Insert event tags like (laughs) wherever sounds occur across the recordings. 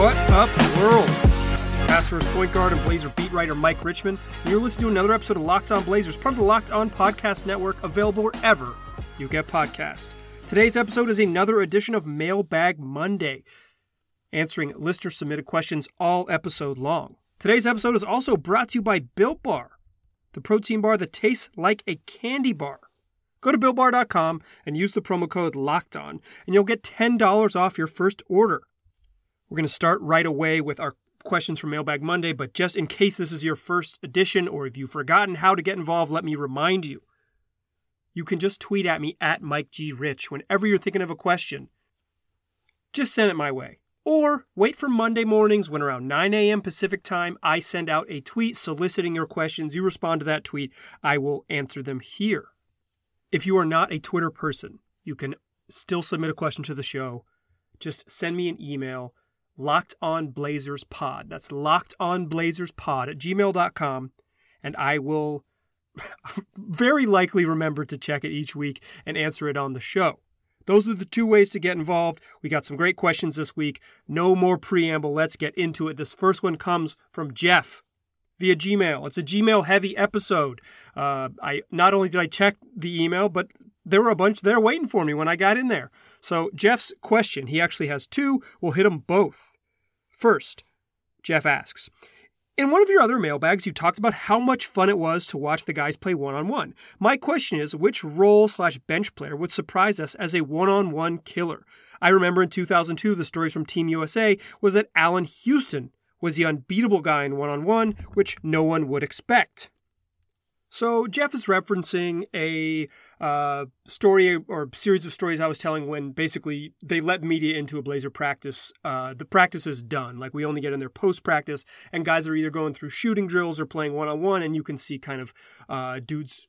What up, world? Pass first point guard and Blazer beat writer Mike Richman. And you're listening to another episode of Locked On Blazers, part of the Locked On Podcast Network, available wherever you get podcasts. Today's episode is another edition of Mailbag Monday, answering listener submitted questions all episode long. Today's episode is also brought to you by Built Bar, the protein bar that tastes like a candy bar. Go to builtbar.com and use the promo code Locked On, and you'll get $10 off your first order. We're going to start right away with our questions from Mailbag Monday, but just in case this is your first edition or if you've forgotten how to get involved, let me remind you. You can just tweet at me at Mike G. Rich whenever you're thinking of a question. Just send it my way. Or wait for Monday mornings when around 9 a.m. Pacific time, I send out a tweet soliciting your questions. You respond to that tweet, I will answer them here. If you are not a Twitter person, you can still submit a question to the show. Just send me an email locked on blazers pod. That's locked on blazers pod at gmail.com and i will (laughs) very likely remember to check it each week and answer it on the show. Those are the two ways to get involved. We got some great questions this week. No more preamble. Let's get into it. This first one comes from jeff via gmail. It's a gmail heavy episode. Uh, i not only did i check the email but there were a bunch there waiting for me when I got in there. So, Jeff's question, he actually has two. We'll hit them both. First, Jeff asks In one of your other mailbags, you talked about how much fun it was to watch the guys play one on one. My question is which role slash bench player would surprise us as a one on one killer? I remember in 2002, the stories from Team USA was that Allan Houston was the unbeatable guy in one on one, which no one would expect. So Jeff is referencing a uh, story or series of stories I was telling when basically they let media into a Blazer practice. Uh, the practice is done, like we only get in there post practice, and guys are either going through shooting drills or playing one on one, and you can see kind of uh, dudes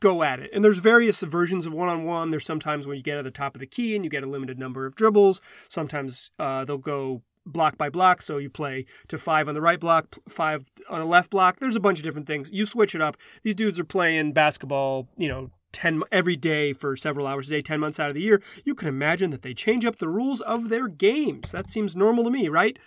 go at it. And there's various versions of one on one. There's sometimes when you get at the top of the key and you get a limited number of dribbles. Sometimes uh, they'll go block by block. So you play to five on the right block, five on the left block. There's a bunch of different things. You switch it up. These dudes are playing basketball, you know, 10 every day for several hours a day, 10 months out of the year. You can imagine that they change up the rules of their games. That seems normal to me, right?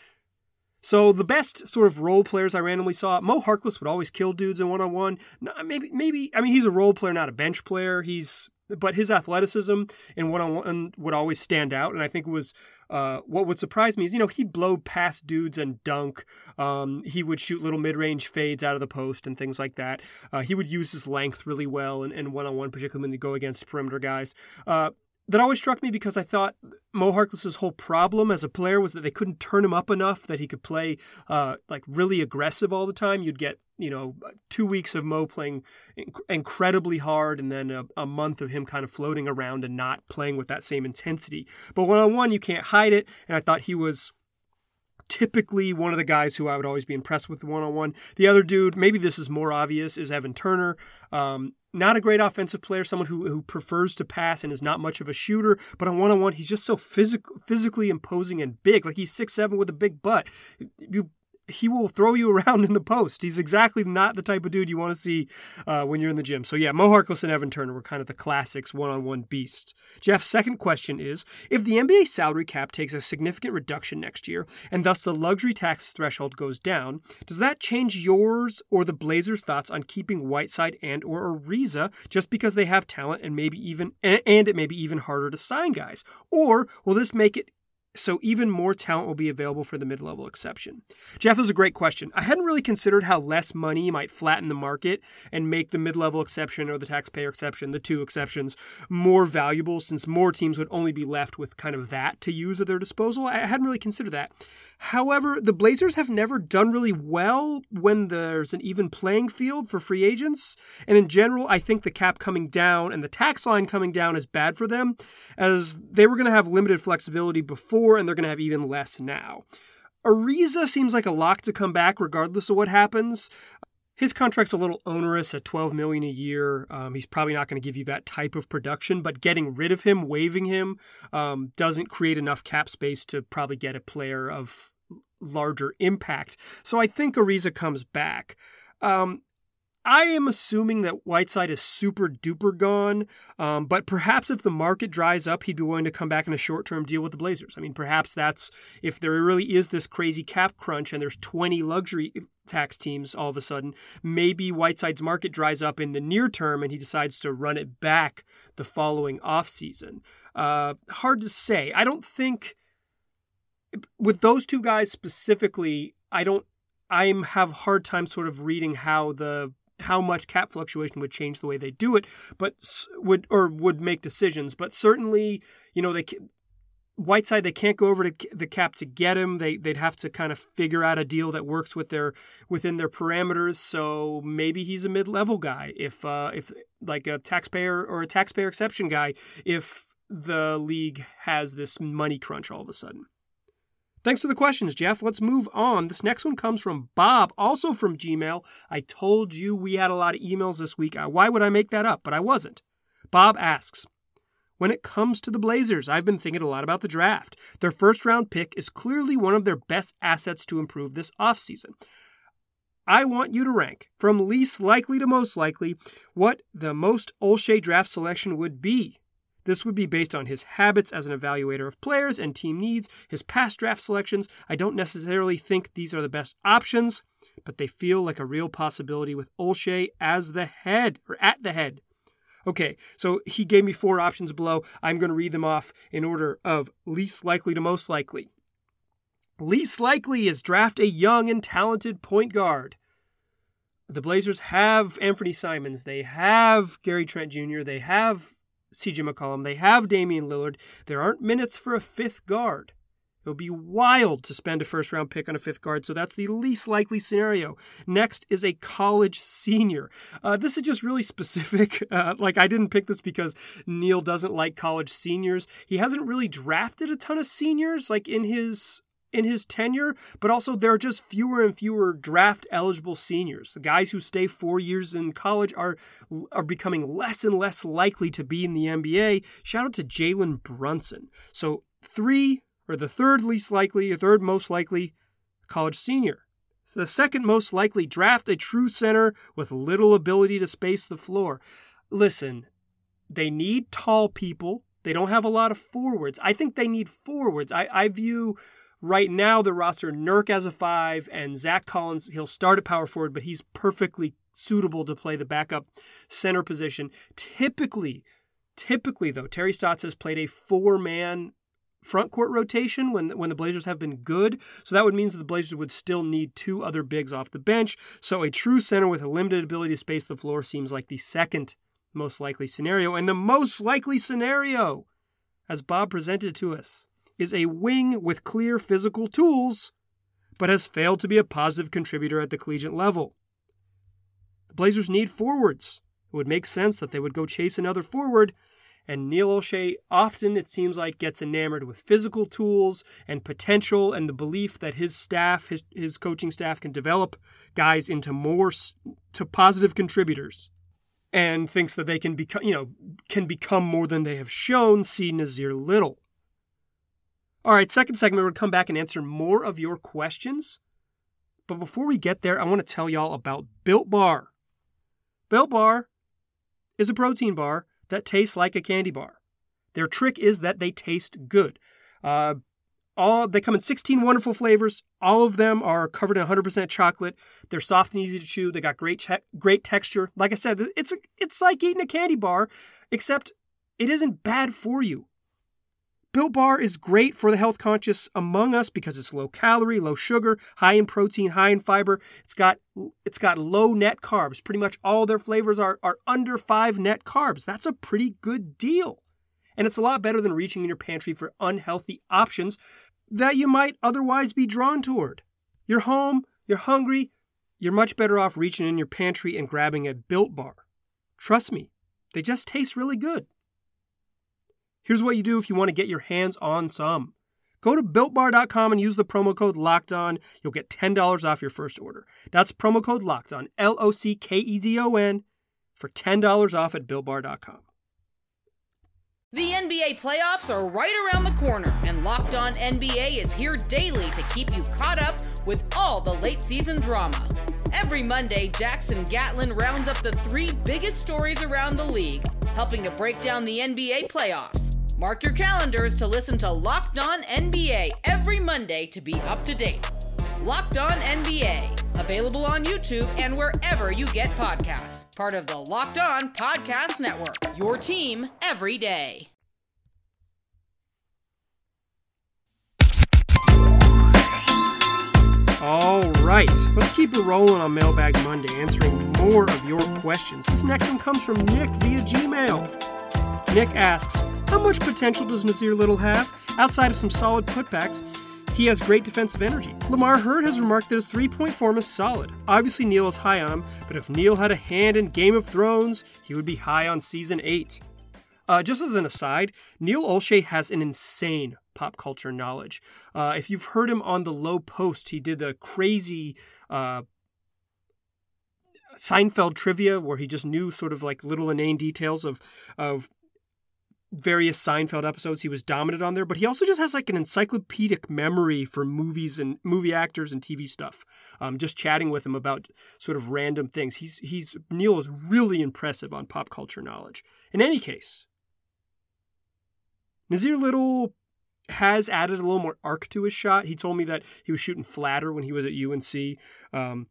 So the best sort of role players I randomly saw, Mo Harkless would always kill dudes in one on one. Maybe, maybe. I mean, he's a role player, not a bench player. He's but his athleticism and one on one would always stand out. And I think it was uh, what would surprise me is, you know, he'd blow past dudes and dunk. Um, he would shoot little mid range fades out of the post and things like that. Uh, he would use his length really well and one on one, particularly when they go against perimeter guys. Uh, that always struck me because I thought Mo Harkless's whole problem as a player was that they couldn't turn him up enough that he could play uh, like really aggressive all the time. You'd get you know two weeks of Mo playing inc- incredibly hard, and then a, a, month of him kind of floating around and not playing with that same intensity. But one on one, you can't hide it, and I thought he was typically one of the guys who I would always be impressed with one on one. The other dude, maybe this is more obvious, is Evan Turner. Um, not a great offensive player, someone who, who prefers to pass and is not much of a shooter, but on one on one, he's just so physical, physically imposing and big. Like he's six seven with a big butt. You he will throw you (laughs) around in the post. He's exactly not the type of dude you want to see uh, when you're in the gym. So yeah, Mo Harkless and Evan Turner were kind of the classics one-on-one beasts. Jeff's second question is: If the NBA salary cap takes a significant reduction next year, and thus the luxury tax threshold goes down, does that change yours or the Blazers' thoughts on keeping Whiteside and or Ariza just because they have talent and maybe even and it may be even harder to sign guys? Or will this make it so even more talent will be available for the mid level exception? Jeff is a great question. I hadn't really considered how less money might flatten the market and make the mid level exception or the taxpayer exception, the two exceptions, more valuable since more teams would only be left with kind of that to use at their disposal. I hadn't really considered that. However, the Blazers have never done really well when there's an even playing field for free agents. And in general, I think the cap coming down and the tax line coming down is bad for them, as they were going to have limited flexibility before and they're going to have even less now. Ariza seems like a lock to come back regardless of what happens. His contract's a little onerous at 12 million a year. Um, he's probably not going to give you that type of production, but getting rid of him, waiving him, um, doesn't create enough cap space to probably get a player of larger impact. So I think Ariza comes back. Um, I am assuming that Whiteside is super duper gone, um, but perhaps if the market dries up, he'd be willing to come back in a short term deal with the Blazers. I mean, perhaps that's if there really is this crazy cap crunch and there's 20 luxury tax teams all of a sudden, maybe Whiteside's market dries up in the near term and he decides to run it back the following offseason. Uh, hard to say. I don't think with those two guys specifically, I don't. I have hard time sort of reading how the how much cap fluctuation would change the way they do it, but would or would make decisions. But certainly, you know, they Whiteside they can't go over to the cap to get him. They they'd have to kind of figure out a deal that works with their within their parameters. So maybe he's a mid level guy if uh, if like a taxpayer or a taxpayer exception guy if the league has this money crunch all of a sudden. Thanks for the questions, Jeff. Let's move on. This next one comes from Bob, also from Gmail. I told you we had a lot of emails this week. Uh, why would I make that up? But I wasn't. Bob asks, when it comes to the Blazers, I've been thinking a lot about the draft. Their first round pick is clearly one of their best assets to improve this offseason. I want you to rank, from least likely to most likely, what the most Olshey draft selection would be. This would be based on his habits as an evaluator of players and team needs, his past draft selections. I don't necessarily think these are the best options, but they feel like a real possibility with Olshey as the head or at the head. Okay, so he gave me four options below. I'm going to read them off in order of least likely to most likely. Least likely is draft a young and talented point guard. The Blazers have Anthony Simons, they have Gary Trent Jr., they have CJ McCollum. They have Damian Lillard. There aren't minutes for a fifth guard. It would be wild to spend a first round pick on a fifth guard, so that's the least likely scenario. Next is a college senior. Uh, this is just really (laughs) specific. Uh, like, I didn't pick this because Neil doesn't like college seniors. He hasn't really drafted a ton of seniors, like in his in his tenure, but also there are just fewer and fewer draft eligible seniors. The guys who stay four years in college are are becoming less and less likely to be in the NBA. Shout out to Jalen Brunson. So three or the third least likely, or third most likely college senior. So the second most likely draft a true center with little ability to space the floor. Listen, they need tall people. They don't have a lot of forwards. I think they need forwards. I, I view Right now, the roster Nurk as a five and Zach Collins, he'll start at power forward, but he's perfectly suitable to play the backup center position. Typically, typically though, Terry Stotts has played a four man front court rotation when when the Blazers have been good. So that would mean that the Blazers would still need two other bigs off the bench. So a true center with a limited ability to space the floor seems like the second most likely scenario and the most likely scenario as Bob presented to us is a wing with clear physical tools, but has failed to be a positive contributor at the collegiate level. The Blazers need forwards. It would make sense that they would go chase another forward, and Neil Olshey often, it seems like, gets enamored with physical tools and potential and the belief that his staff, his, his coaching staff, can develop guys into more to positive contributors and thinks that they can become, you know, can become more than they have shown, see Nassir Little. All right, second segment, we're going to come back and answer more of your questions. But before we get there, I want to tell y'all about Built Bar. Built Bar is a protein bar that tastes like a candy bar. Their trick is that they taste good. Uh, all they come in 16 wonderful flavors. All of them are covered in 100% chocolate. They're soft and easy to chew. They got great che- great texture. Like I said, it's a, it's like eating a candy bar, except it isn't bad for you. Built Bar is great for the health conscious among us because it's low calorie, low sugar, high in protein, high in fiber. It's got it's got low net carbs. Pretty much all their flavors are, are under five net carbs. That's a pretty good deal. And it's a lot better than reaching in your pantry for unhealthy options. that you might otherwise be drawn toward. You're home, you're hungry, you're much better off reaching in your pantry and grabbing a built bar. Trust me, they just taste really good. Here's what you do if you want to get your hands on some. Go to builtbar.com and use the promo code locked on. You'll get $10 off your first order. That's promo code locked on, L O C K E D O N, for $10 off at builtbar.com. The NBA playoffs are right around the corner, and Locked On NBA is here daily to keep you caught up with all the late season drama. Every Monday, Jackson Gatlin rounds up the three biggest stories around the league, helping to break down the NBA playoffs. Mark your calendars to listen to Locked On NBA every Monday to be up to date. Locked On NBA, available on YouTube and wherever you get podcasts. Part of the Locked On Podcast Network. Your team every day. All right, let's keep it rolling on Mailbag Monday, answering more of your questions. This next one comes from Nick via Gmail. Nick asks, How much potential does Nassir Little have? Outside of some solid putbacks, he has great defensive energy. Lamar Hurd has remarked that his three point form is solid. Obviously, Neil is high on him, but if Neil had a hand in Game of Thrones, he would be high on season 8. Uh, just as an aside, Neil Olshey has an insane pop culture knowledge. Uh, if you've heard him on the Low Post, he did a crazy uh, Seinfeld trivia where he just knew sort of like little inane details of of various Seinfeld episodes. He was dominant on there, but he also just has like an encyclopedic memory for movies and movie actors and TV stuff. Um, just chatting with him about sort of random things. He's he's Neil is really impressive on pop culture knowledge. In any case, Nassir Little has added a little more arc to his shot. He told me that he was shooting flatter when he was at UNC. Um,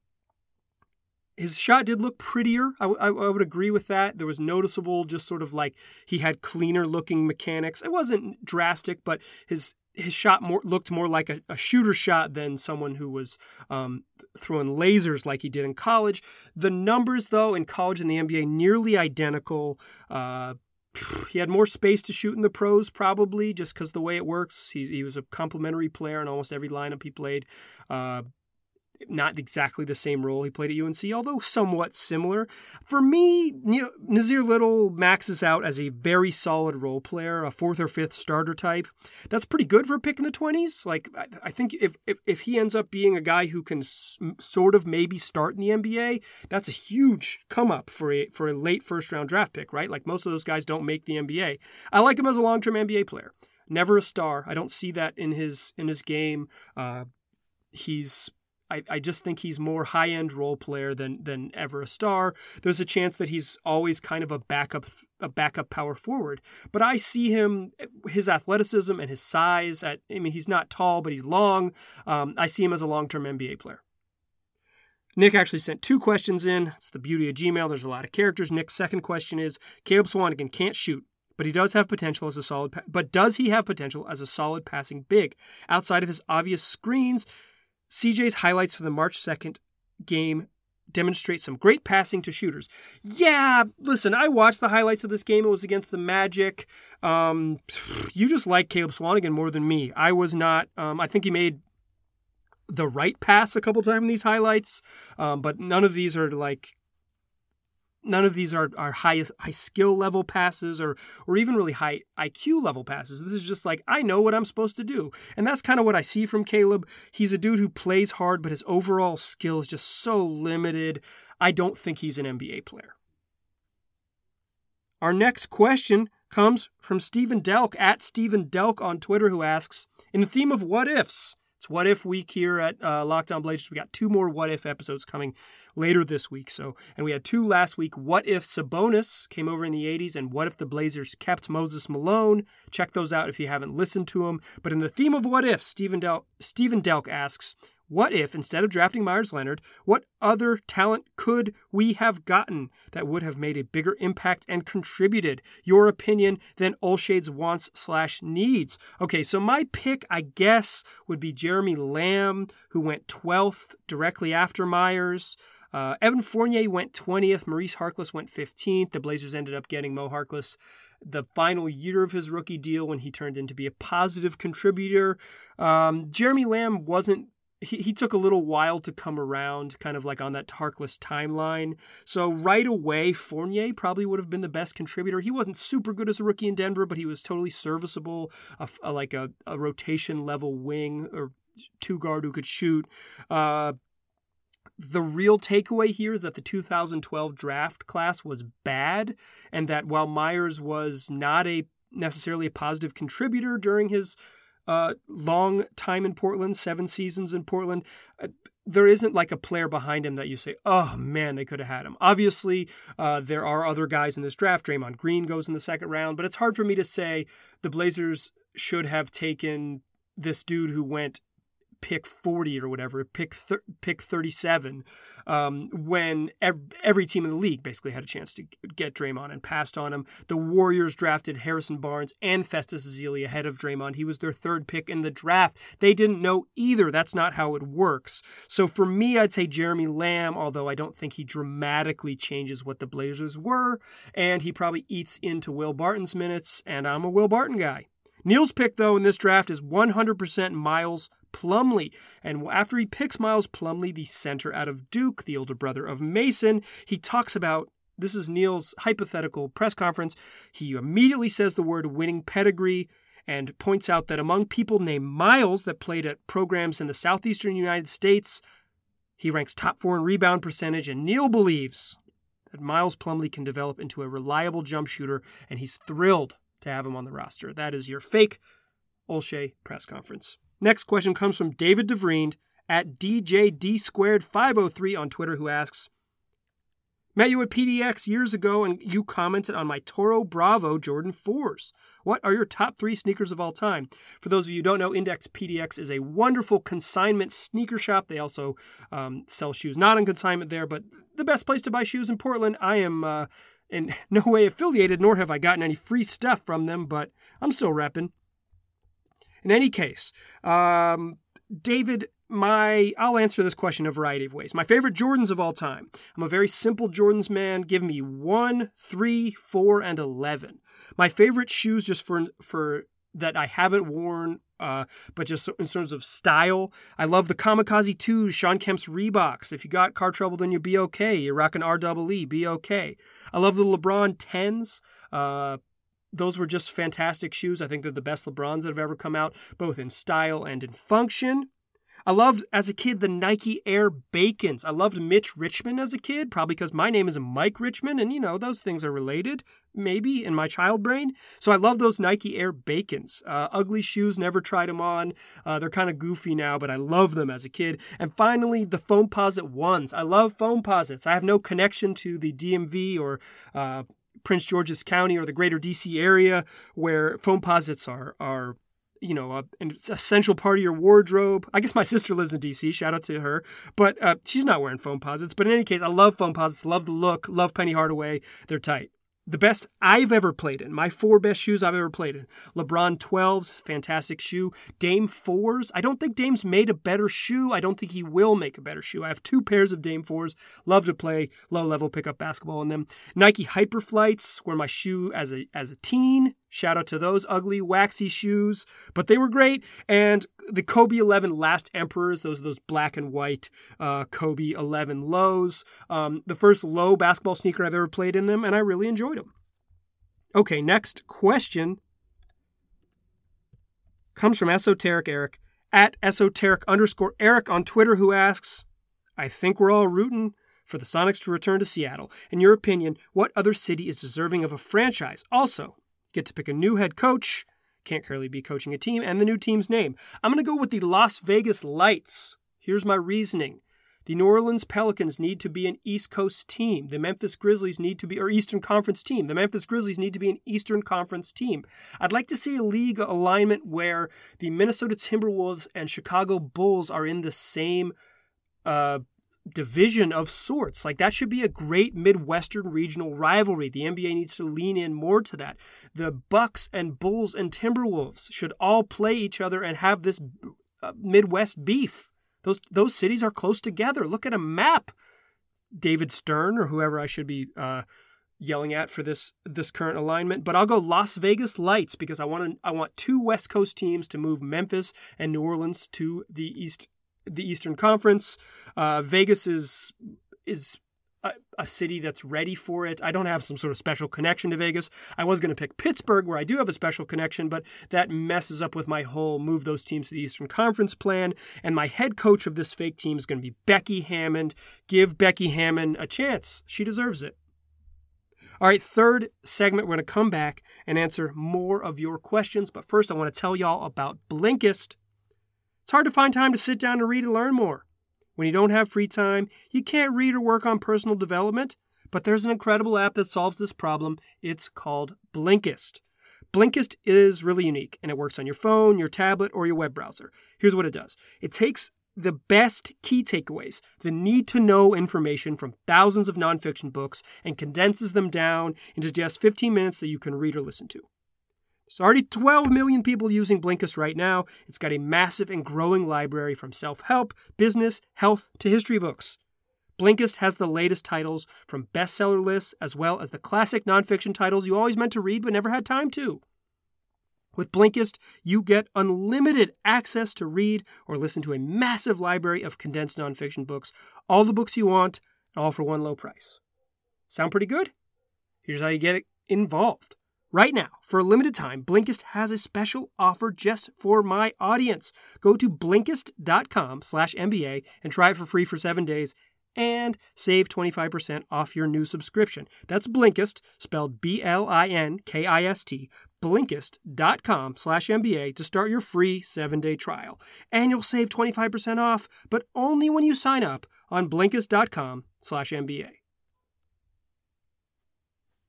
his shot did look prettier. I, I, I, would agree with that. There was noticeable, just sort of like he had cleaner looking mechanics. It wasn't drastic, but his his shot more looked more like a, a shooter shot than someone who was um, throwing lasers like he did in college. The numbers, though, in college and the NBA, nearly identical. Uh, he had more space to shoot in the pros, probably just because the way it works. He, he was a complementary player in almost every lineup he played. Uh, not exactly the same role he played at UNC, although somewhat similar. For me, Nassir Little maxes out as a very solid role player, a fourth or fifth starter type. That's pretty good for a pick in the 20s. Like, I think if, if, if he ends up being a guy who can s- sort of maybe start in the NBA, that's a huge come up for a, for a late first round draft pick, right? Like, most of those guys don't make the NBA. I like him as a long term NBA player never a star. I don't see that in his in his game. Uh, he's I, I just think he's more high end role player than than ever a star. There's a chance that he's always kind of a backup a backup power forward. But I see him his athleticism and his size. At I mean he's not tall but he's long. Um, I see him as a long term NBA player. Nick actually sent two questions in. It's the beauty of Gmail. There's a lot of characters. Nick's second question is Caleb Swanigan can't shoot, but he does have potential as a solid. but does he have potential as a solid passing big outside of his obvious screens? CJ's highlights for the March 2nd game demonstrate some great passing to shooters. Yeah, listen, I watched the highlights of this game. It was against the Magic. Um, you just like Caleb Swanigan more than me. I was not. Um, I think he made the right pass a couple times in these highlights, um, but none of these are like none of these are, are high high skill level passes or or even really high IQ level passes. This is just like I know what I'm supposed to do. And that's kind of what I see from Caleb. He's a dude who plays hard, but his overall skill is just so limited. I don't think he's an NBA player. Our next question comes from Stephen Delk at Stephen Delk on Twitter, who asks, in the theme of what ifs, it's What If Week here at uh, Locked On Blazers. We got two more What If episodes coming later this week. So, and we had two last week. What if Sabonis came over in the 80s, and what if the Blazers kept Moses Malone? Check those out if you haven't listened to them. But in the theme of What If, Stephen, Del- Stephen Delk asks, what if, instead of drafting Meyers Leonard, what other talent could we have gotten that would have made a bigger impact and contributed, your opinion, than Olshey's wants slash needs? Okay, so my pick, I guess, would be Jeremy Lamb, who went 12th directly after Meyers. Uh, Evan Fournier went 20th. Maurice Harkless went 15th. The Blazers ended up getting Mo Harkless the final year of his rookie deal when he turned into be a positive contributor. Um, Jeremy Lamb wasn't he, he took a little while to come around, kind of like on that Harkless timeline. So right away, Fournier probably would have been the best contributor. He wasn't super good as a rookie in Denver, but he was totally serviceable, a, a, like a, a rotation level wing or two guard who could shoot. Uh, the real takeaway here is that the 2012 draft class was bad, and that while Meyers was not a necessarily a positive contributor during his uh, long time in Portland, seven seasons in Portland, uh, there isn't like a player behind him that you say, oh man, they could have had him. Obviously, uh, there are other guys in this draft. Draymond Green goes in the second round, but it's hard for me to say the Blazers should have taken this dude who went pick 40 or whatever, pick thir- pick 37, um, when ev- every team in the league basically had a chance to get Draymond and passed on him. The Warriors drafted Harrison Barnes and Festus Ezeli ahead of Draymond. He was their third pick in the draft. They didn't know either. That's not how it works. So for me, I'd say Jeremy Lamb, although I don't think he dramatically changes what the Blazers were, and he probably eats into Will Barton's minutes, and I'm a Will Barton guy. Neil's pick, though, in this draft is 100% Miles Plumlee. And after he picks Miles Plumlee, the center out of Duke, the older brother of Mason, he talks about this is Neil's hypothetical press conference. He immediately says the word winning pedigree and points out that among people named Miles that played at programs in the southeastern United States, he ranks top four in rebound percentage, and Neil believes that Miles Plumlee can develop into a reliable jump shooter, and he's thrilled to have him on the roster. That is your fake Olshey press conference. Next question comes from David DeVriend at DJD squared 503 on Twitter, who asks, Met you at PDX years ago and you commented on my Toro Bravo Jordan 4s. What are your top three sneakers of all time? For those of you who don't know, Index PDX is a wonderful consignment sneaker shop. They also um, sell shoes not on consignment there, but the best place to buy shoes in Portland. I am uh, in (laughs) no way affiliated, nor have I gotten any free stuff from them, but I'm still repping. In any case, um, David, my I'll answer this question a variety of ways. My favorite Jordans of all time. I'm a very simple Jordans man. Give me one, three, four, and eleven. My favorite shoes, just for for that I haven't worn, uh, but just in terms of style, I love the Kamikaze 2s, Shawn Kemp's Reeboks. If you got car trouble, then you'll be okay. You're rocking REE, be okay. I love the LeBron 10s. Uh, those were just fantastic shoes. I think they're the best LeBrons that have ever come out, both in style and in function. I loved, as a kid, the Nike Air Bakins. I loved Mitch Richmond as a kid, probably because my name is Mike Richman, and you know, those things are related, maybe, in my child brain. So I love those Nike Air Bakins. Uh, ugly shoes, never tried them on. Uh, they're kind of goofy now, but I love them as a kid. And finally, the Foamposite ones. I love Foamposites. I have no connection to the DMV or uh, Prince George's County or the greater DC area where Foamposites are are you know a, an essential part of your wardrobe. I guess my sister lives in DC. Shout out to her, but uh, she's not wearing foam Foamposites. But in any case, I love foam Foamposites. Love the look. Love Penny Hardaway. They're tight the best I've ever played in. My four best shoes I've ever played in. LeBron 12s, fantastic shoe. Dame 4s. I don't think Dame's made a better shoe. I don't think he will make a better shoe. I have two pairs of Dame 4s. Love to play low level pickup basketball in them. Nike Hyperflights were my shoe as a as a teen. Shout out to those ugly, waxy shoes, but they were great. And the Kobe 11 Last Emperors, those are those black and white uh, Kobe 11 lows. Um, the first low basketball sneaker I've ever played in them, and I really enjoyed them. Okay, next question comes from Esoteric Eric at esoteric underscore Eric on Twitter, who asks, I think we're all rooting for the Sonics to return to Seattle. In your opinion, what other city is deserving of a franchise? Also, get to pick a new head coach. Can't currently be coaching a team and the new team's name. I'm going to go with the Las Vegas Lights. Here's my reasoning. The New Orleans Pelicans need to be an East Coast team. The Memphis Grizzlies need to be, or Eastern Conference team. The Memphis Grizzlies need to be an Eastern Conference team. I'd like to see a league alignment where the Minnesota Timberwolves and Chicago Bulls are in the same uh, division of sorts. Like that should be a great Midwestern regional rivalry. The NBA needs to lean in more to that. The Bucks and Bulls and Timberwolves should all play each other and have this uh, Midwest beef. Those those cities are close together. Look at a map. David Stern or whoever I should be uh, yelling at for this this current alignment. But I'll go Las Vegas Lights because I want to, I want two West Coast teams to move Memphis and New Orleans to the East the Eastern Conference. Uh, Vegas is is a, a, city that's ready for it. I don't have some sort of special connection to Vegas. I was going to pick Pittsburgh, where I do have a special connection, but that messes up with my whole move those teams to the Eastern Conference plan. And my head coach of this fake team is going to be Becky Hammon. Give Becky Hammon a chance. She deserves it. All right, third segment, we're going to come back and answer more of your questions. But first, I want to tell y'all about Blinkist. It's hard to find time to sit down and read and learn more. When you don't have free time, you can't read or work on personal development, but there's an incredible app that solves this problem. It's called Blinkist. Blinkist is really unique and it works on your phone, your tablet, or your web browser. Here's what it does it takes the best key takeaways, the need to know information from thousands of nonfiction books, and condenses them down into just 15 minutes that you can read or listen to. There's already 12 million people using Blinkist right now. It's got a massive and growing library from self help, business, health to history books. Blinkist has the latest titles from bestseller lists as well as the classic nonfiction titles you always meant to read but never had time to. With Blinkist, you get unlimited access to read or listen to a massive library of condensed nonfiction books, all the books you want, all for one low price. Sound pretty good? Here's how you get involved. Right now, for a limited time, Blinkist has a special offer just for my audience. Go to Blinkist.com slash NBA and try it for free for seven days and save 25% off your new subscription. That's Blinkist, spelled B-L-I-N-K-I-S-T, Blinkist.com slash NBA to start your free seven-day trial. And you'll save 25% off, but only when you sign up on Blinkist.com slash NBA.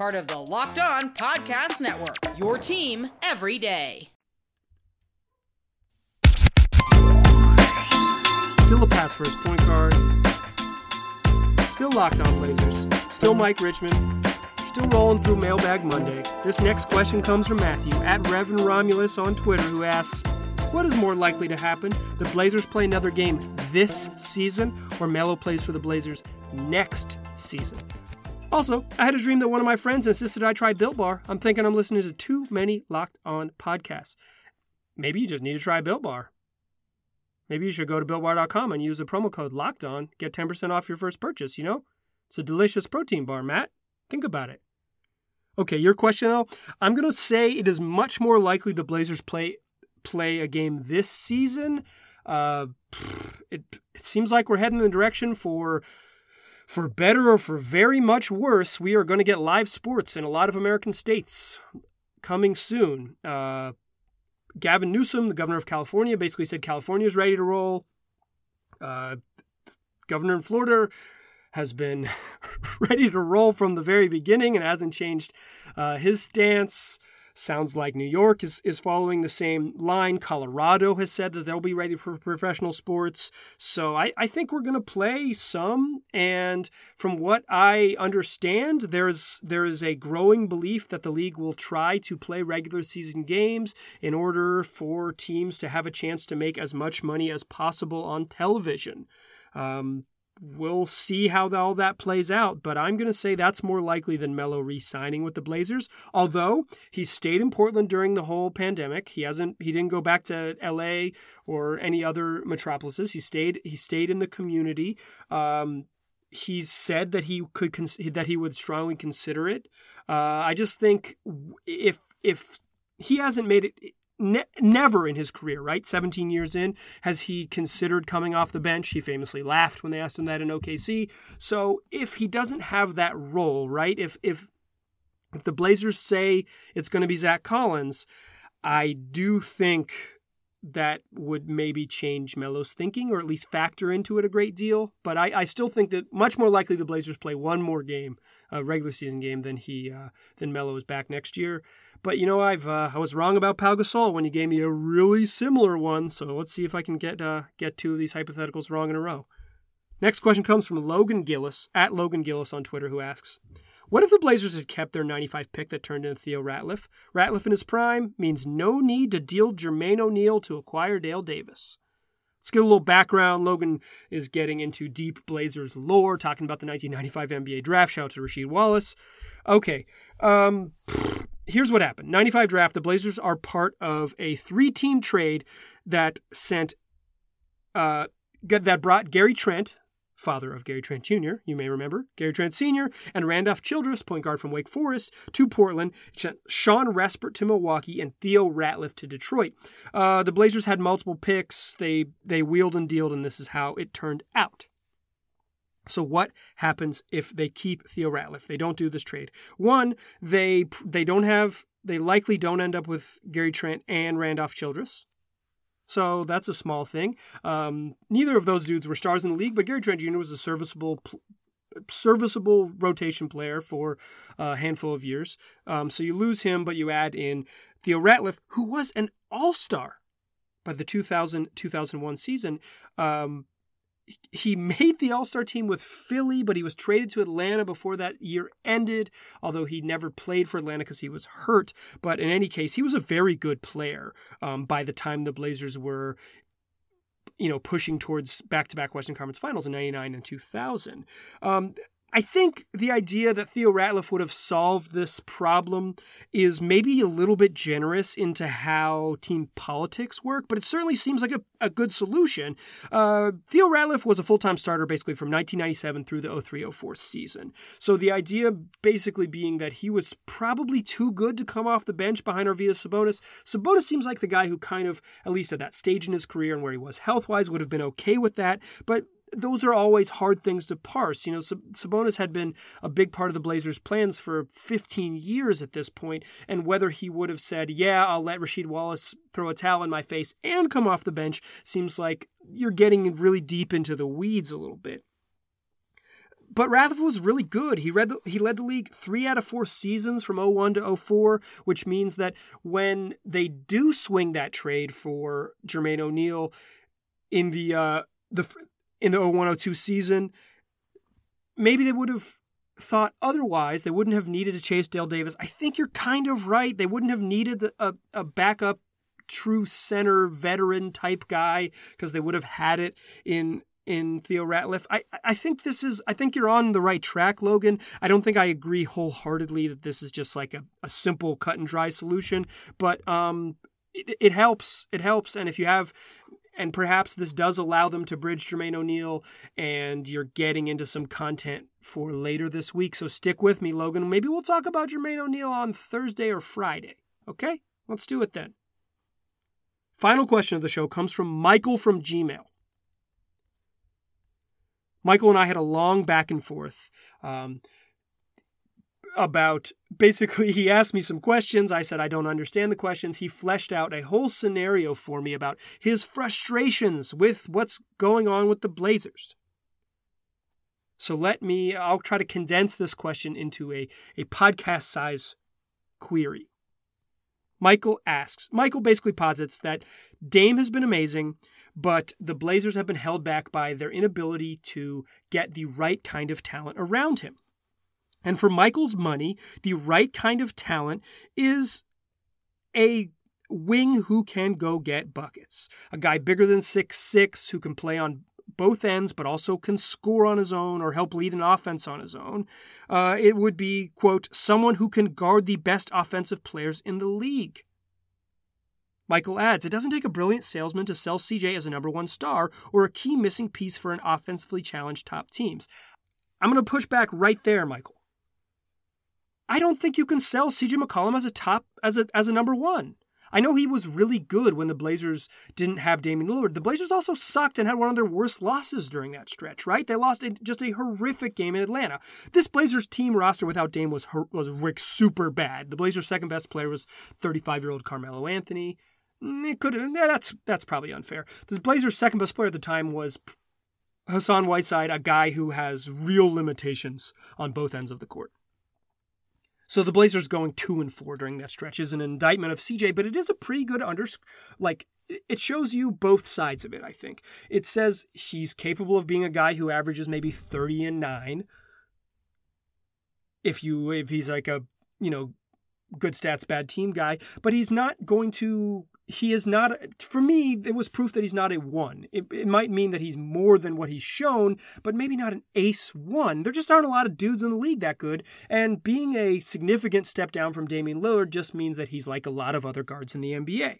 part of the Locked On Podcast Network. Your team every day. Still a pass for his point guard. Still locked on Blazers. Still Mike Richman. Still rolling through Mailbag Monday. This next question comes from Matthew at Reverend Romulus on Twitter, who asks, what is more likely to happen? The Blazers play another game this season, or Melo plays for the Blazers next season? Also, I had a dream that one of my friends insisted I try Built Bar. I'm thinking I'm listening to too many locked on podcasts. Maybe you just need to try Built Bar. Maybe you should go to builtbar.com and use the promo code locked on, get 10% off your first purchase, you know? It's a delicious protein bar, Matt. Think about it. Okay, your question though, I'm going to say it is much more likely the Blazers play play a game this season. Uh, it, it seems like we're heading in the direction for for better or for very much worse, we are going to get live sports in a lot of American states coming soon. Uh, Gavin Newsom, the governor of California, basically said California is ready to roll. Uh, governor in Florida has been (laughs) ready to roll from the very beginning and hasn't changed uh, his stance. Sounds like New York is, is following the same line. Colorado has said that they'll be ready for professional sports. So I, I think we're going to play some. And from what I understand, there's there is a growing belief that the league will try to play regular season games in order for teams to have a chance to make as much money as possible on television. Um, we'll see how all that plays out, but I'm going to say that's more likely than Melo re-signing with the Blazers. Although he stayed in Portland during the whole pandemic, he hasn't he didn't go back to L.A. or any other metropolises. He stayed he stayed in the community. Um, he's said that he could cons- that he would strongly consider it. Uh, I just think if if he hasn't made it ne- never in his career, right? 17 years in, has he considered coming off the bench? He famously laughed when they asked him that in OKC. So if he doesn't have that role, right? If if if the Blazers say it's going to be Zach Collins, I do think that would maybe change Melo's thinking or at least factor into it a great deal. But I, I still think that much more likely the Blazers play one more game, a regular season game, than he uh, than Melo is back next year. But you know, I've uh, I was wrong about Pau Gasol when you gave me a really similar one. So let's see if I can get uh, get two of these hypotheticals wrong in a row. Next question comes from Logan Gillis at Logan Gillis on Twitter, who asks. What if the Blazers had kept their 95 pick that turned into Theo Ratliff? Ratliff in his prime means no need to deal Jermaine O'Neal to acquire Dale Davis. Let's get a little background. Logan is getting into deep Blazers lore, talking about the 1995 NBA draft. Shout out to Rasheed Wallace. Okay, um, here's what happened 95 draft, the Blazers are part of a three team trade that sent, uh, that brought Gary Trent, father of Gary Trent Jr., you may remember, Gary Trent Sr., and Randolph Childress, point guard from Wake Forest, to Portland, Shawn Respert to Milwaukee, and Theo Ratliff to Detroit. Uh, the Blazers had multiple picks. They, they wheeled and dealed, and this is how it turned out. So what happens if they keep Theo Ratliff? They don't do this trade. One, they they don't have they likely don't end up with Gary Trent and Randolph Childress. So that's a small thing. Um, neither of those dudes were stars in the league, but Gary Trent Jr. was a serviceable serviceable rotation player for a handful of years. Um, so you lose him, but you add in Theo Ratliff, who was an all star by the 2000 2001 season. Um, he made the All Star team with Philly, but he was traded to Atlanta before that year ended, although he never played for Atlanta because he was hurt. But in any case, he was a very good player um, by the time the Blazers were. You know, pushing towards back-to-back Western Conference Finals in '99 and 2000. Um, I think the idea that Theo Ratliff would have solved this problem is maybe a little bit generous into how team politics work, but it certainly seems like a, a good solution. Uh, Theo Ratliff was a full time starter basically from 1997 through the 03 04 season. So the idea basically being that he was probably too good to come off the bench behind Arvydas Sabonis. Sabonis seems like the guy who kind of, at least at that stage in his career and where he was health wise, would have been okay with that. But those are always hard things to parse. You know, Sabonis had been a big part of the Blazers' plans for 15 years at this point, and whether he would have said, "Yeah, I'll let Rasheed Wallace throw a towel in my face and come off the bench," seems like you're getting really deep into the weeds a little bit. But Ratliff was really good. He read the, he led the league three out of four seasons from 01 to 04, which means that when they do swing that trade for Jermaine O'Neal in the uh, the in the 0102 season. Maybe they would have thought otherwise. They wouldn't have needed to chase Dale Davis. I think you're kind of right. They wouldn't have needed a, a backup true center veteran type guy because they would have had it in in Theo Ratliff. I, I think this is I think you're on the right track, Logan. I don't think I agree wholeheartedly that this is just like a, a simple cut and dry solution, but um it, it helps. It helps. And if you have and perhaps this does allow them to bridge Jermaine O'Neal, and you're getting into some content for later this week. So stick with me, Logan. Maybe we'll talk about Jermaine O'Neal on Thursday or Friday. Okay? Let's do it then. Final question of the show comes from Michael from Gmail. Michael and I had a long back and forth. Um, about basically he asked me some questions. I said i don't understand the questions. He fleshed out a whole scenario for me about his frustrations with what's going on with the blazers. So let me i'll try to condense this question into a, a podcast size query. Michael asks michael basically posits that dame has been amazing but the blazers have been held back by their inability to get the right kind of talent around him and for Michael's money, the right kind of talent is a wing who can go get buckets. A guy bigger than six six who can play on both ends, but also can score on his own or help lead an offense on his own. Uh, it would be, quote, someone who can guard the best offensive players in the league. Michael adds, it doesn't take a brilliant salesman to sell CJ as a number one star or a key missing piece for an offensively challenged top teams. I'm going to push back right there, Michael. I don't think you can sell CJ McCollum as a top as a as a number one. I know he was really good when the Blazers didn't have Damian Lillard. The Blazers also sucked and had one of their worst losses during that stretch, right? They lost a, just a horrific game in Atlanta. This Blazers team roster without Dame was was Rick super bad. The Blazers' second best player was 35 year old Carmelo Anthony. Mm, it could. Yeah, that's that's probably unfair. The Blazers' second best player at the time was Hassan Whiteside, a guy who has real limitations on both ends of the court. So the Blazers going two and four during that stretch is an indictment of CJ, but it is a pretty good under like it shows you both sides of it, I think. It says he's capable of being a guy who averages maybe 30 and 9 if you if he's like a, you know, good stats bad team guy, but he's not going to he is not for me it was proof that he's not a one. It, it, might mean that he's more than what he's shown but maybe not an ace one. There just aren't a lot of dudes in the league that good and being a significant step down from Damian Lillard just means that he's like a lot of other guards in the NBA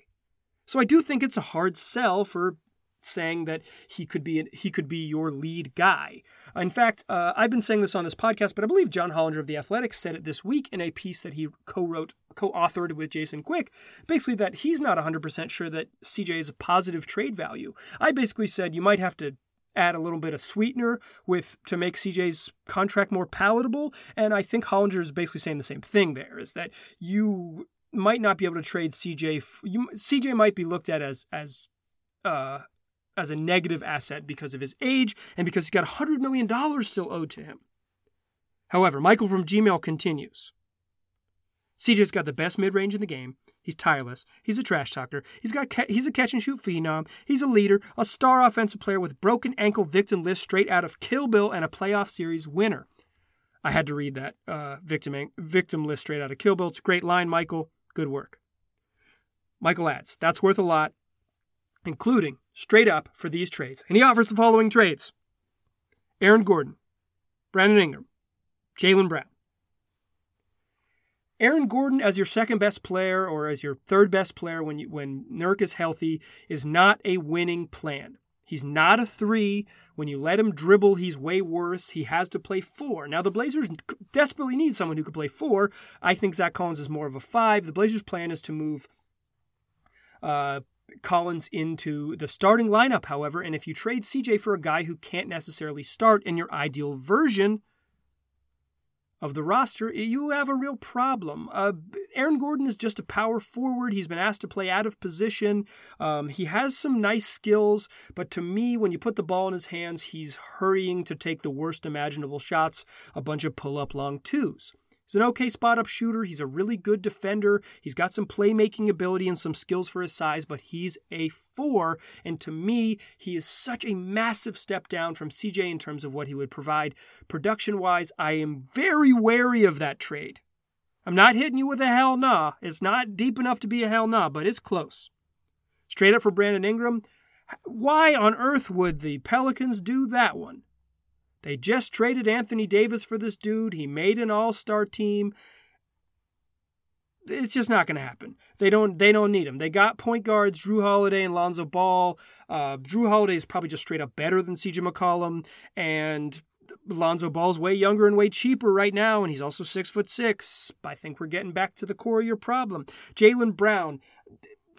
so I do think it's a hard sell for saying that he could be he could be your lead guy. In fact, uh, I've been saying this on this podcast, but I believe John Hollinger of the Athletic said it this week in a piece that he co-wrote, co-authored with Jason Quick, basically that he's not 100% sure that CJ is a positive trade value. I basically said you might have to add a little bit of sweetener with to make CJ's contract more palatable, and I think Hollinger is basically saying the same thing there is that you might not be able to trade CJ you, CJ might be looked at as as uh, as a negative asset because of his age and because he's got $100 million still owed to him. However, Michael from Gmail continues. CJ's got the best mid range in the game. He's tireless. He's a trash talker. He's got ca- he's a catch and shoot phenom. He's a leader, a star offensive player with broken ankle victim list straight out of Kill Bill and a playoff series winner. I had to read that uh, victim victim list straight out of Kill Bill. It's a great line, Michael. Good work. Michael adds, that's worth a lot including straight up for these trades. And he offers the following trades Aaron Gordon, Brandon Ingram, Jaylen Brown. Aaron Gordon as your second best player or as your third best player when you, when Nurk is healthy is not a winning plan. He's not a three. When you let him dribble, he's way worse. He has to play four. Now, the Blazers desperately need someone who could play four. I think Zach Collins is more of a five. The Blazers' plan is to move uh, Collins into the starting lineup, however, and if you trade CJ for a guy who can't necessarily start in your ideal version of the roster, you have a real problem. Uh, Aaron Gordon is just a power forward. He's been asked to play out of position. Um, he has some nice skills, but to me, when you put the ball in his hands, he's hurrying to take the worst imaginable shots, a bunch of pull up long twos. He's an okay spot up shooter. He's a really good defender. He's got some playmaking ability and some skills for his size, but he's a four. And to me, he is such a massive step down from CJ in terms of what he would provide. Production wise, I am very wary of that trade. I'm not hitting you with a hell nah. It's not deep enough to be a hell nah, but it's close. Straight up for Brandon Ingram. Why on earth would the Pelicans do that one? They just traded Anthony Davis for this dude. He made an all-star team. It's just not going to happen. They don't. They don't need him. They got point guards Jrue Holiday and Lonzo Ball. Uh, Jrue Holiday is probably just straight up better than CJ McCollum, and Lonzo Ball's way younger and way cheaper right now, and he's also six foot six. I think we're getting back to the core of your problem. Jalen Brown,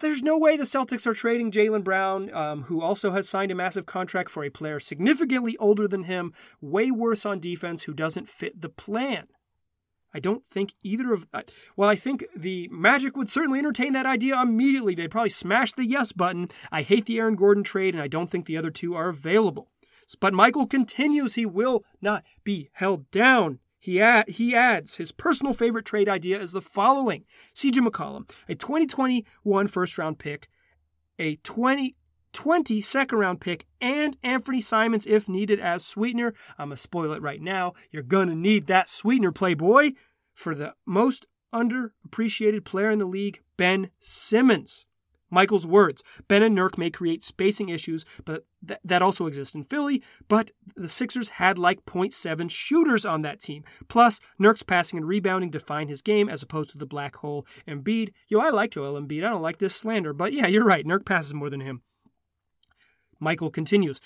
there's no way the Celtics are trading Jaylen Brown, um, who also has signed a massive contract for a player significantly older than him, way worse on defense, who doesn't fit the plan. I don't think either of. Uh, well, I think the Magic would certainly entertain that idea immediately. They'd probably smash the yes button. I hate the Aaron Gordon trade, and I don't think the other two are available. But Michael continues he will not be held down. He, ad- he adds his personal favorite trade idea is the following CJ McCollum, a 2021 first round pick, a 2020 second round pick, and Anthony Simons if needed as sweetener. I'm going to spoil it right now. You're going to need that sweetener, Playboy, for the most underappreciated player in the league, Ben Simmons. Michael's words Ben and Nurk may create spacing issues, but th- that also exists in Philly. But the Sixers had like 0.7 shooters on that team. Plus, Nurk's passing and rebounding define his game as opposed to the black hole Embiid. Yo, I like Joel Embiid. I don't like this slander, but yeah, you're right. Nurk passes more than him. Michael continues.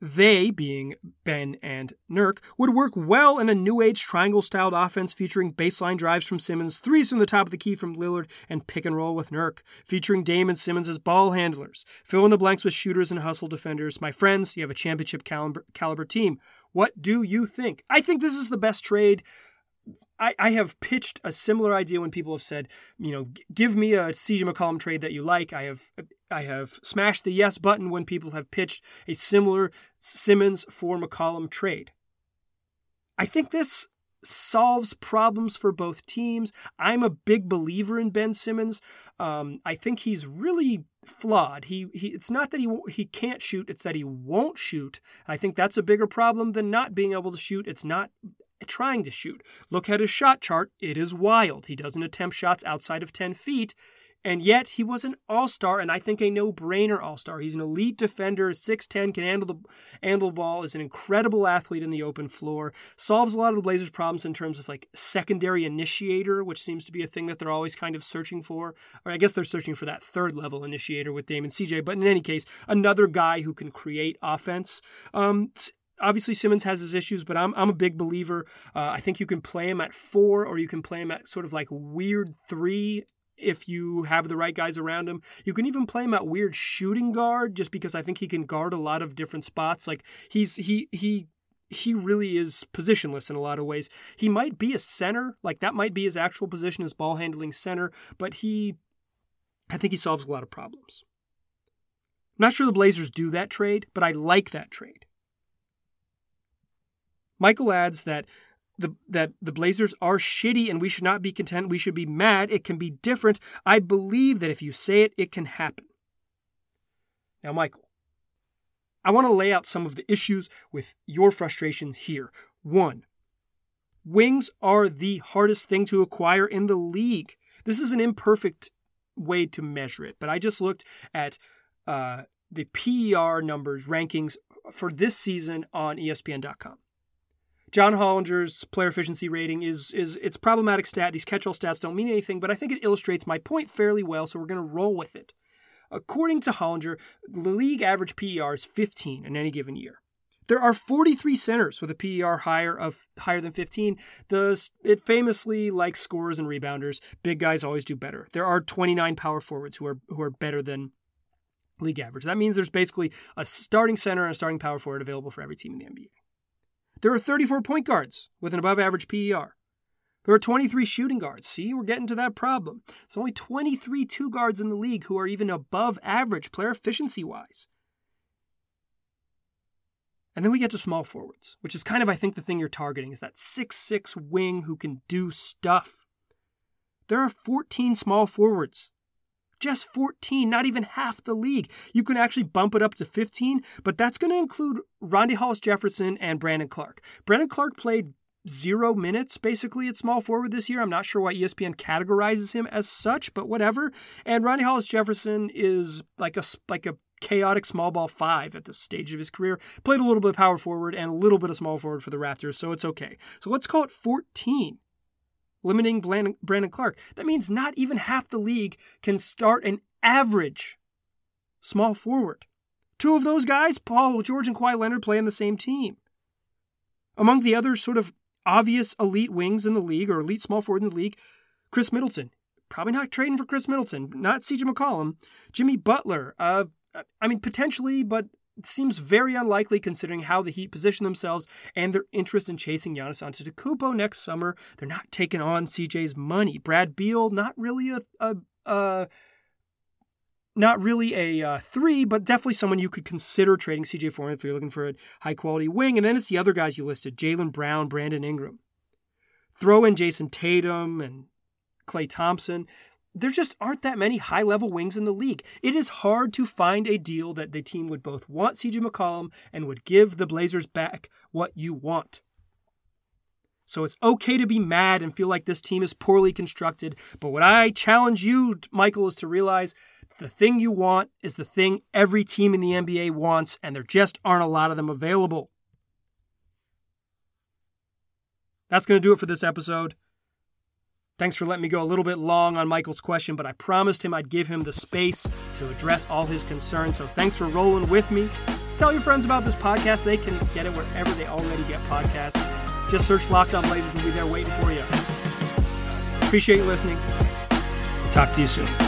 They, being Ben and Nurk, would work well in a new age triangle styled offense featuring baseline drives from Simmons, threes from the top of the key from Lillard, and pick and roll with Nurk, featuring Dame and Simmons as ball handlers. Fill in the blanks with shooters and hustle defenders. My friends, you have a championship caliber, caliber team. What do you think? I think this is the best trade I, I have pitched a similar idea when people have said, you know, give me a CJ McCollum trade that you like. I have I have smashed the yes button when people have pitched a similar Simmons for McCollum trade. I think this solves problems for both teams. I'm a big believer in Ben Simmons. Um, I think he's really flawed. He, he it's not that he he can't shoot, it's that he won't shoot. I think that's a bigger problem than not being able to shoot. It's not trying to shoot. Look at his shot chart. It is wild. He doesn't attempt shots outside of 10 feet. And yet he was an all-star, and I think a no-brainer all-star. He's an elite defender, 6'10, can handle the handle ball, is an incredible athlete in the open floor, solves a lot of the Blazers' problems in terms of like secondary initiator, which seems to be a thing that they're always kind of searching for. Or I guess they're searching for that third level initiator with Damon CJ. But in any case, another guy who can create offense. Um, obviously Simmons has his issues, but I'm I'm a big believer. Uh, I think you can play him at four, or you can play him at sort of like weird three if you have the right guys around him. You can even play him at weird shooting guard just because I think he can guard a lot of different spots. Like he's he he he really is positionless in a lot of ways. He might be a center, like that might be his actual position as ball handling center, but he I think he solves a lot of problems. I'm not sure the Blazers do that trade, but I like that trade. Michael adds that the, that the Blazers are shitty and we should not be content. We should be mad. It can be different. I believe that if you say it, it can happen. Now, Michael, I want to lay out some of the issues with your frustrations here. One, wings are the hardest thing to acquire in the league. This is an imperfect way to measure it, but I just looked at uh, the PER numbers rankings for this season on ESPN.com. John Hollinger's player efficiency rating is is it's problematic stat. These catch-all stats don't mean anything, but I think it illustrates my point fairly well, so we're going to roll with it. According to Hollinger, the league average PER is 15 in any given year. There are 43 centers with a PER higher of higher than 15. The it famously likes scorers and rebounders. Big guys always do better. There are 29 power forwards who are who are better than league average. That means there's basically a starting center and a starting power forward available for every team in the NBA. There are 34 point guards with an above average PER. There are 23 shooting guards. See, we're getting to that problem. There's only 23 two guards in the league who are even above average player efficiency wise. And then we get to small forwards, which is kind of, I think, the thing you're targeting is that six-six wing who can do stuff. There are 14 small forwards. Just 14, not even half the league. You can actually bump it up to 15, but that's going to include Rondae Hollis Jefferson and Brandon Clarke. Brandon Clarke played zero minutes basically at small forward this year. I'm not sure why ESPN categorizes him as such, but whatever. And Rondae Hollis Jefferson is like a like a chaotic small ball five at this stage of his career. Played a little bit of power forward and a little bit of small forward for the Raptors, so it's okay. So let's call it 14 limiting Brandon Clarke. That means not even half the league can start an average small forward. Two of those guys, Paul George and Kawhi Leonard, play on the same team. Among the other sort of obvious elite wings in the league or elite small forward in the league, Khris Middleton. Probably not trading for Khris Middleton, not CJ McCollum. Jimmy Butler. Uh, I mean, potentially, but seems very unlikely considering how the Heat position themselves and their interest in chasing Giannis Antetokounmpo next summer. They're not taking on CJ's money. Brad Beal, not really a, a, a not really a uh, three, but definitely someone you could consider trading CJ for if you're looking for a high quality wing. And then it's the other guys you listed: Jaylen Brown, Brandon Ingram. Throw in Jayson Tatum and Klay Thompson there just aren't that many high level wings in the league. It is hard to find a deal that the team would both want CJ McCollum and would give the Blazers back what you want. So it's okay to be mad and feel like this team is poorly constructed. But what I challenge you, Michael, is to realize the thing you want is the thing every team in the NBA wants, and there just aren't a lot of them available. That's going to do it for this episode. Thanks for letting me go a little bit long on Michael's question, but I promised him I'd give him the space to address all his concerns. So thanks for rolling with me. Tell your friends about this podcast. They can get it wherever they already get podcasts. Just search Locked On Blazers. And we'll be there waiting for you. Appreciate you listening. talk to you soon.